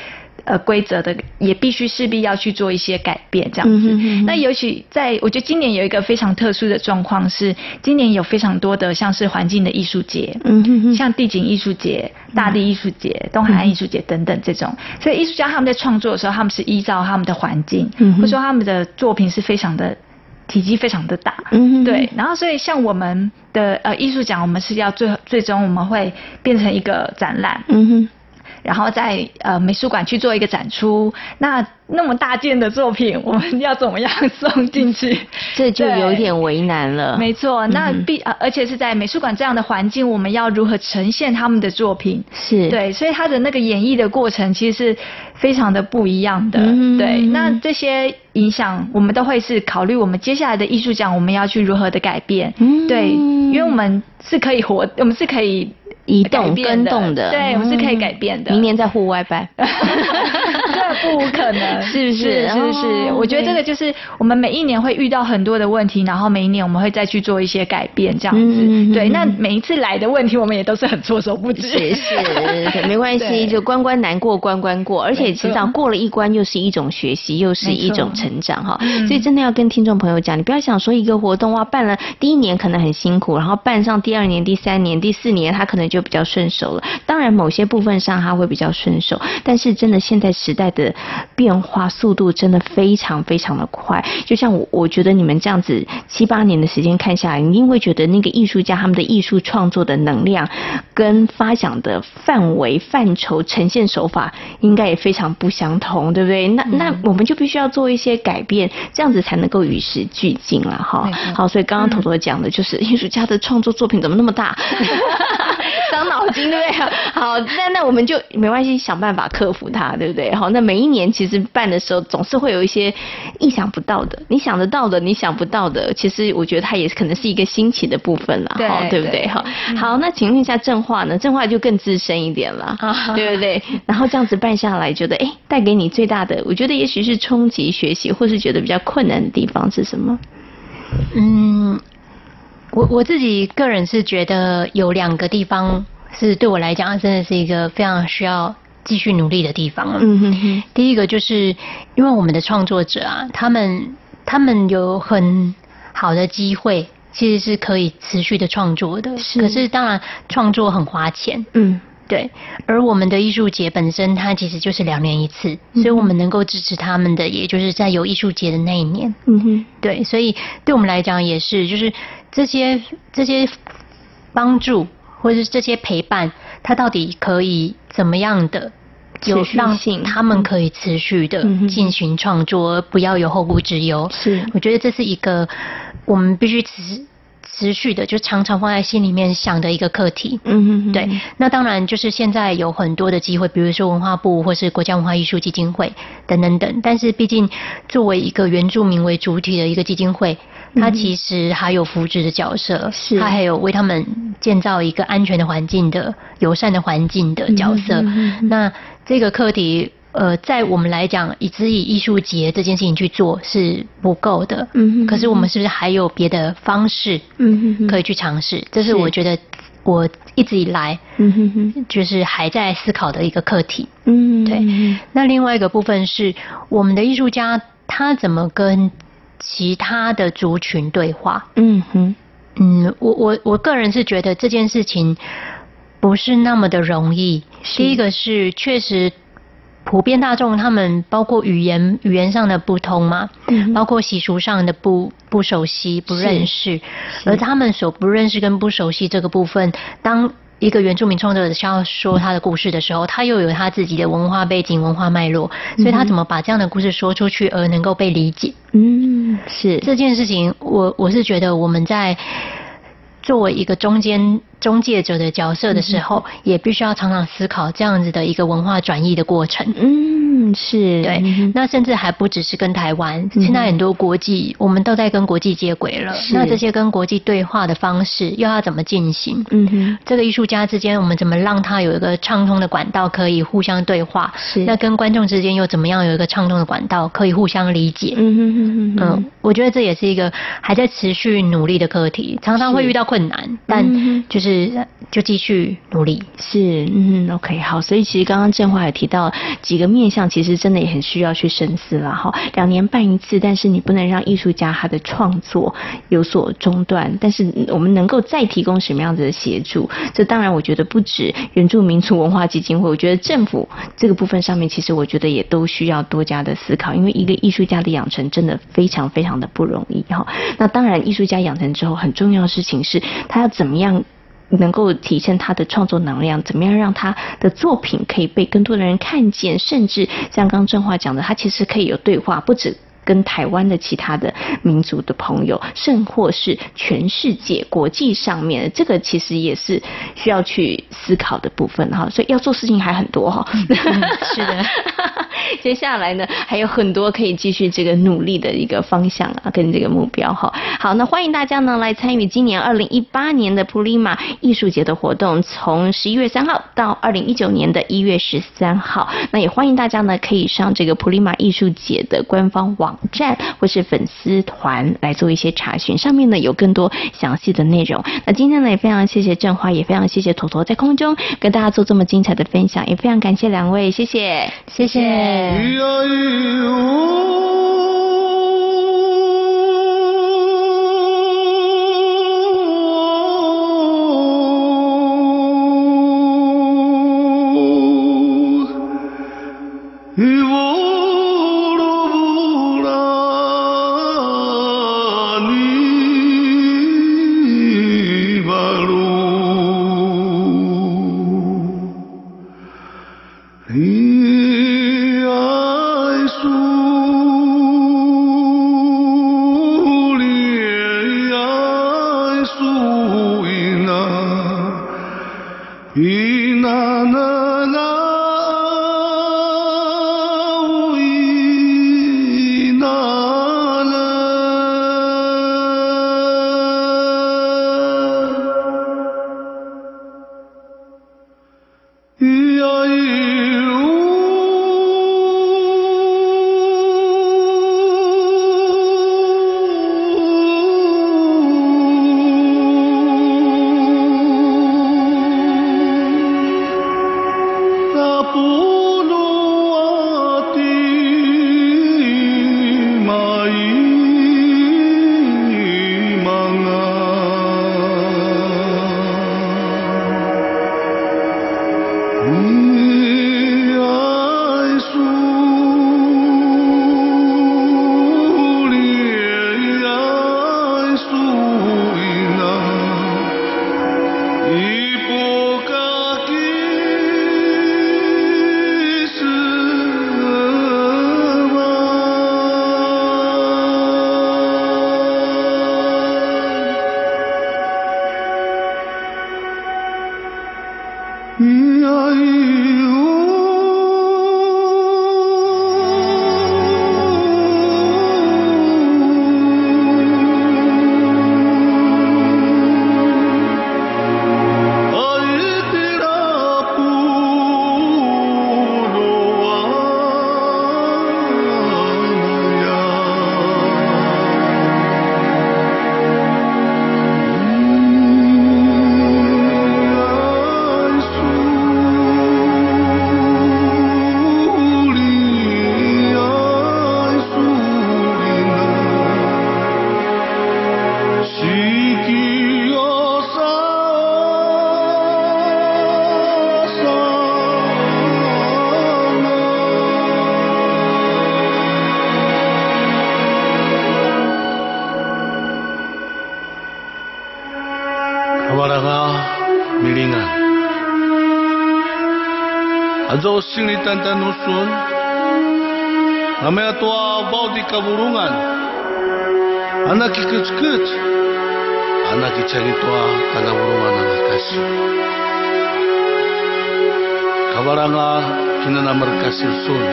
呃，规则的也必须势必要去做一些改变，这样子。嗯、哼哼，那尤其在，我觉得今年有一个非常特殊的状况是，今年有非常多的像是环境的艺术节，嗯哼哼，像地景艺术节、大地艺术节、嗯、东海岸艺术节等等这种。所以艺术家他们在创作的时候，他们是依照他们的环境，嗯、或者说他们的作品是非常的体积非常的大，嗯对。然后所以像我们的呃艺术奖，我们是要最最终我们会变成一个展览，嗯哼。然后在呃美术馆去做一个展出，那那么大件的作品，我们要怎么样送进去？<laughs> 这就有点为难了。没错，那必、嗯、而且是在美术馆这样的环境，我们要如何呈现他们的作品？是对，所以他的那个演绎的过程其实是非常的不一样的。嗯、对，那这些影响我们都会是考虑我们接下来的艺术奖，我们要去如何的改变？嗯、对，因为我们是可以活，我们是可以。移动跟动的，对，我们是可以改变的。明年在户外办，这 <laughs> 不可能，<laughs> 是不是？是是是，我觉得这个就是我们每一年会遇到很多的问题，然后每一年我们会再去做一些改变，这样子。对，那每一次来的问题，我们也都是很措手不及。是是，没关系，<laughs> 就关关难过关关过，而且其实过了一关又是一种学习，又是一种成长哈。所以真的要跟听众朋友讲，你不要想说一个活动哇，办了第一年可能很辛苦，然后办上第二年、第三年、第四年，他可能就比较顺手了。当然，某些部分上他会比较顺手，但是真的现在时代的的变化速度真的非常非常的快。就像我，我觉得你们这样子七八年的时间看下来，你一定会觉得那个艺术家他们的艺术创作的能量跟发想的范围范畴、呈现手法，应该也非常不相同，对不对？那那我们就必须要做一些改变，这样子才能够与时俱进了哈。好，所以刚刚头头讲的就是艺术家的创作作品怎么那么大，伤脑筋，对不对？好，那那我们就没关系，想办法克服它，对不对？好，那每一年其实办的时候，总是会有一些意想不到的，你想得到的，你想不到的，其实我觉得它也可能是一个新奇的部分了，哈，对不对？哈，好，那请问一下正话呢？正话就更资深一点了，对不对？<laughs> 然后这样子办下来，觉得哎，带给你最大的，我觉得也许是冲击学习，或是觉得比较困难的地方是什么？嗯，我我自己个人是觉得有两个地方是对我来讲真的是一个非常需要继续努力的地方。嗯哼哼。第一个就是因为我们的创作者啊，他们他们有很好的机会，其实是可以持续的创作的。是。可是当然创作很花钱。嗯。对，而我们的艺术节本身，它其实就是两年一次，所以我们能够支持他们的，也就是在有艺术节的那一年。嗯哼，对，所以对我们来讲也是，就是这些这些帮助或者是这些陪伴，它到底可以怎么样的有让他们可以持续的进行创作，而不要有后顾之忧。是，我觉得这是一个我们必须持。持续的就常常放在心里面想的一个课题，嗯嗯，对。那当然就是现在有很多的机会，比如说文化部或是国家文化艺术基金会等等等。但是毕竟作为一个原住民为主体的一个基金会，它其实还有扶植的角色，是它还有为他们建造一个安全的环境的友善的环境的角色。那这个课题。呃，在我们来讲，以只以艺术节这件事情去做是不够的。嗯哼。可是我们是不是还有别的方式？嗯哼。可以去尝试，这是我觉得我一直以来，嗯哼哼，就是还在思考的一个课题。嗯。对。那另外一个部分是，我们的艺术家他怎么跟其他的族群对话？嗯哼。嗯，我我我个人是觉得这件事情不是那么的容易。第一个是确实。普遍大众他们包括语言语言上的不通嘛，嗯、包括习俗上的不不熟悉、不认识，而他们所不认识跟不熟悉这个部分，当一个原住民创作者想要说他的故事的时候，他又有他自己的文化背景、文化脉络，所以他怎么把这样的故事说出去而能够被理解？嗯，是这件事情，我我是觉得我们在作为一个中间。中介者的角色的时候，也必须要常常思考这样子的一个文化转移的过程。嗯，是对。那甚至还不只是跟台湾，现在很多国际，我们都在跟国际接轨了。那这些跟国际对话的方式又要怎么进行？嗯哼，这个艺术家之间，我们怎么让他有一个畅通的管道可以互相对话？是。那跟观众之间又怎么样有一个畅通的管道可以互相理解？嗯哼哼哼。嗯，我觉得这也是一个还在持续努力的课题，常常会遇到困难，但就是。是，就继续努力。是，嗯，OK，好。所以其实刚刚正华也提到几个面向，其实真的也很需要去深思了哈。两年办一次，但是你不能让艺术家他的创作有所中断。但是我们能够再提供什么样子的协助？这当然，我觉得不止原住民族文化基金会，我觉得政府这个部分上面，其实我觉得也都需要多加的思考。因为一个艺术家的养成真的非常非常的不容易哈。那当然，艺术家养成之后，很重要的事情是他要怎么样。能够提升他的创作能量，怎么样让他的作品可以被更多的人看见，甚至像刚正华讲的，他其实可以有对话，不止跟台湾的其他的民族的朋友，甚或是全世界国际上面，这个其实也是需要去思考的部分哈。所以要做事情还很多哈。嗯，是的。<laughs> 接下来呢，还有很多可以继续这个努力的一个方向啊，跟这个目标哈。好，那欢迎大家呢来参与今年二零一八年的普利马艺术节的活动，从十一月三号到二零一九年的一月十三号。那也欢迎大家呢可以上这个普利马艺术节的官方网站或是粉丝团来做一些查询，上面呢有更多详细的内容。那今天呢也非常谢谢振华，也非常谢谢坨坨在空中跟大家做这么精彩的分享，也非常感谢两位，谢谢，谢谢。singlitan tanusun namanya tua bau di kaburungan. Anak ikut-ikut anak icani tua tanah burungan anak kasih. Kawaranga kinana merkasir sun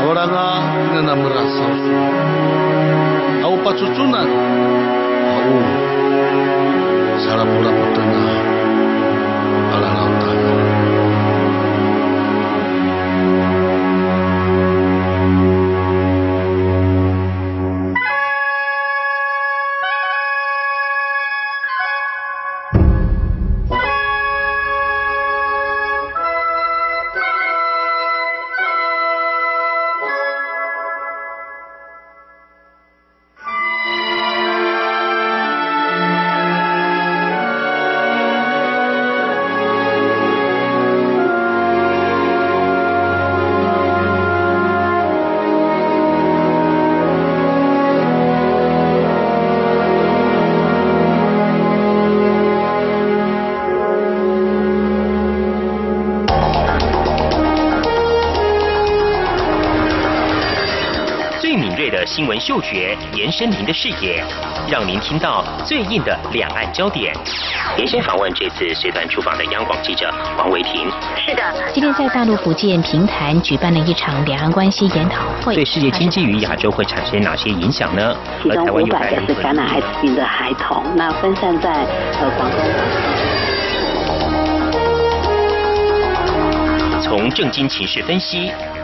kawaranga kinana merasal sun au pacucunan au sarapura petengah. 觉延伸您的视野，让您听到最硬的两岸焦点。连线访问这次随团出访的央广记者王维婷。是的，今天在大陆福建平潭举办了一场两岸关系研讨会，对世界经济与亚洲会产生哪些影响呢？其中五百个是感染艾滋病的孩童，那分散在呃广东。从正经情势分析、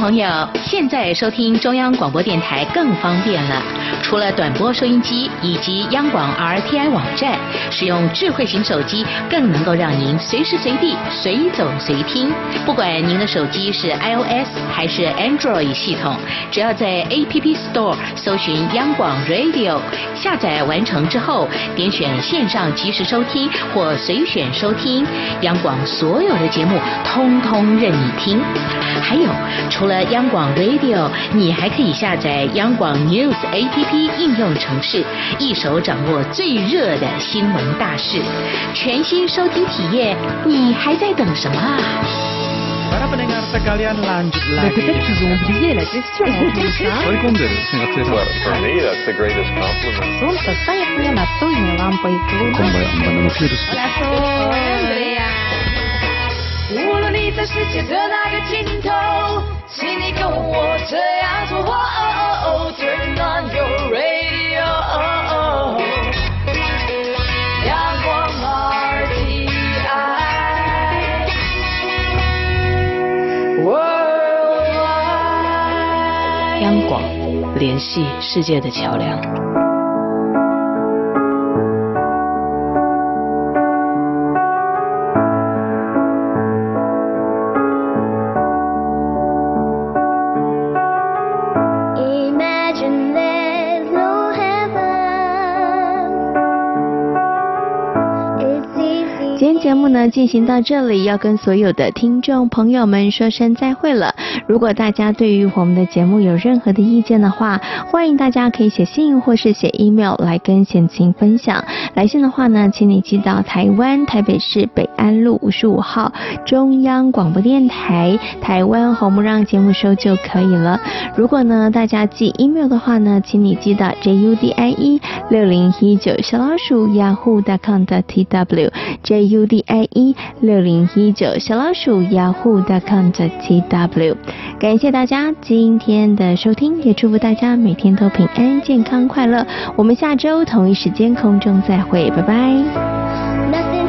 朋友，现在收听中央广播电台更方便了。除了短波收音机以及央广 RTI 网站，使用智慧型手机更能够让您随时随地随走随听。不管您的手机是 iOS 还是 Android 系统，只要在 App Store 搜寻央广 Radio，下载完成之后，点选线上即时收听或随选收听，央广所有的节目通通任你听。还有，除了央广 Radio，你还可以下载央广 News APP 应用程式，一手掌握最热的新闻大事，全新收听体验，你还在等什么啊？ Para pendengar sekalian lanjut lagi. Peut-être qu'ils ont oublié la question en plus, hein Oikumderu, singkat cerita. Well, for me, that's the greatest compliment. Солнце стоит настольной лампой. Kumbai amban virus. 无论你在世界的哪个尽头请你跟我这样做哦哦哦 turn on your radio 哦哦阳光而你爱我阳光联系世界的桥梁节目呢进行到这里，要跟所有的听众朋友们说声再会了。如果大家对于我们的节目有任何的意见的话，欢迎大家可以写信或是写 email 来跟贤琴分享。来信的话呢，请你寄到台湾台北市北安路五十五号中央广播电台台湾红木让节目收就可以了。如果呢大家寄 email 的话呢，请你寄到 judie 六零一九小老鼠 yahoo.com 的 tw judie 六零一九小老鼠 yahoo.com 的 tw。感谢大家今天的收听，也祝福大家每天都平安、健康、快乐。我们下周同一时间空中再会，拜拜。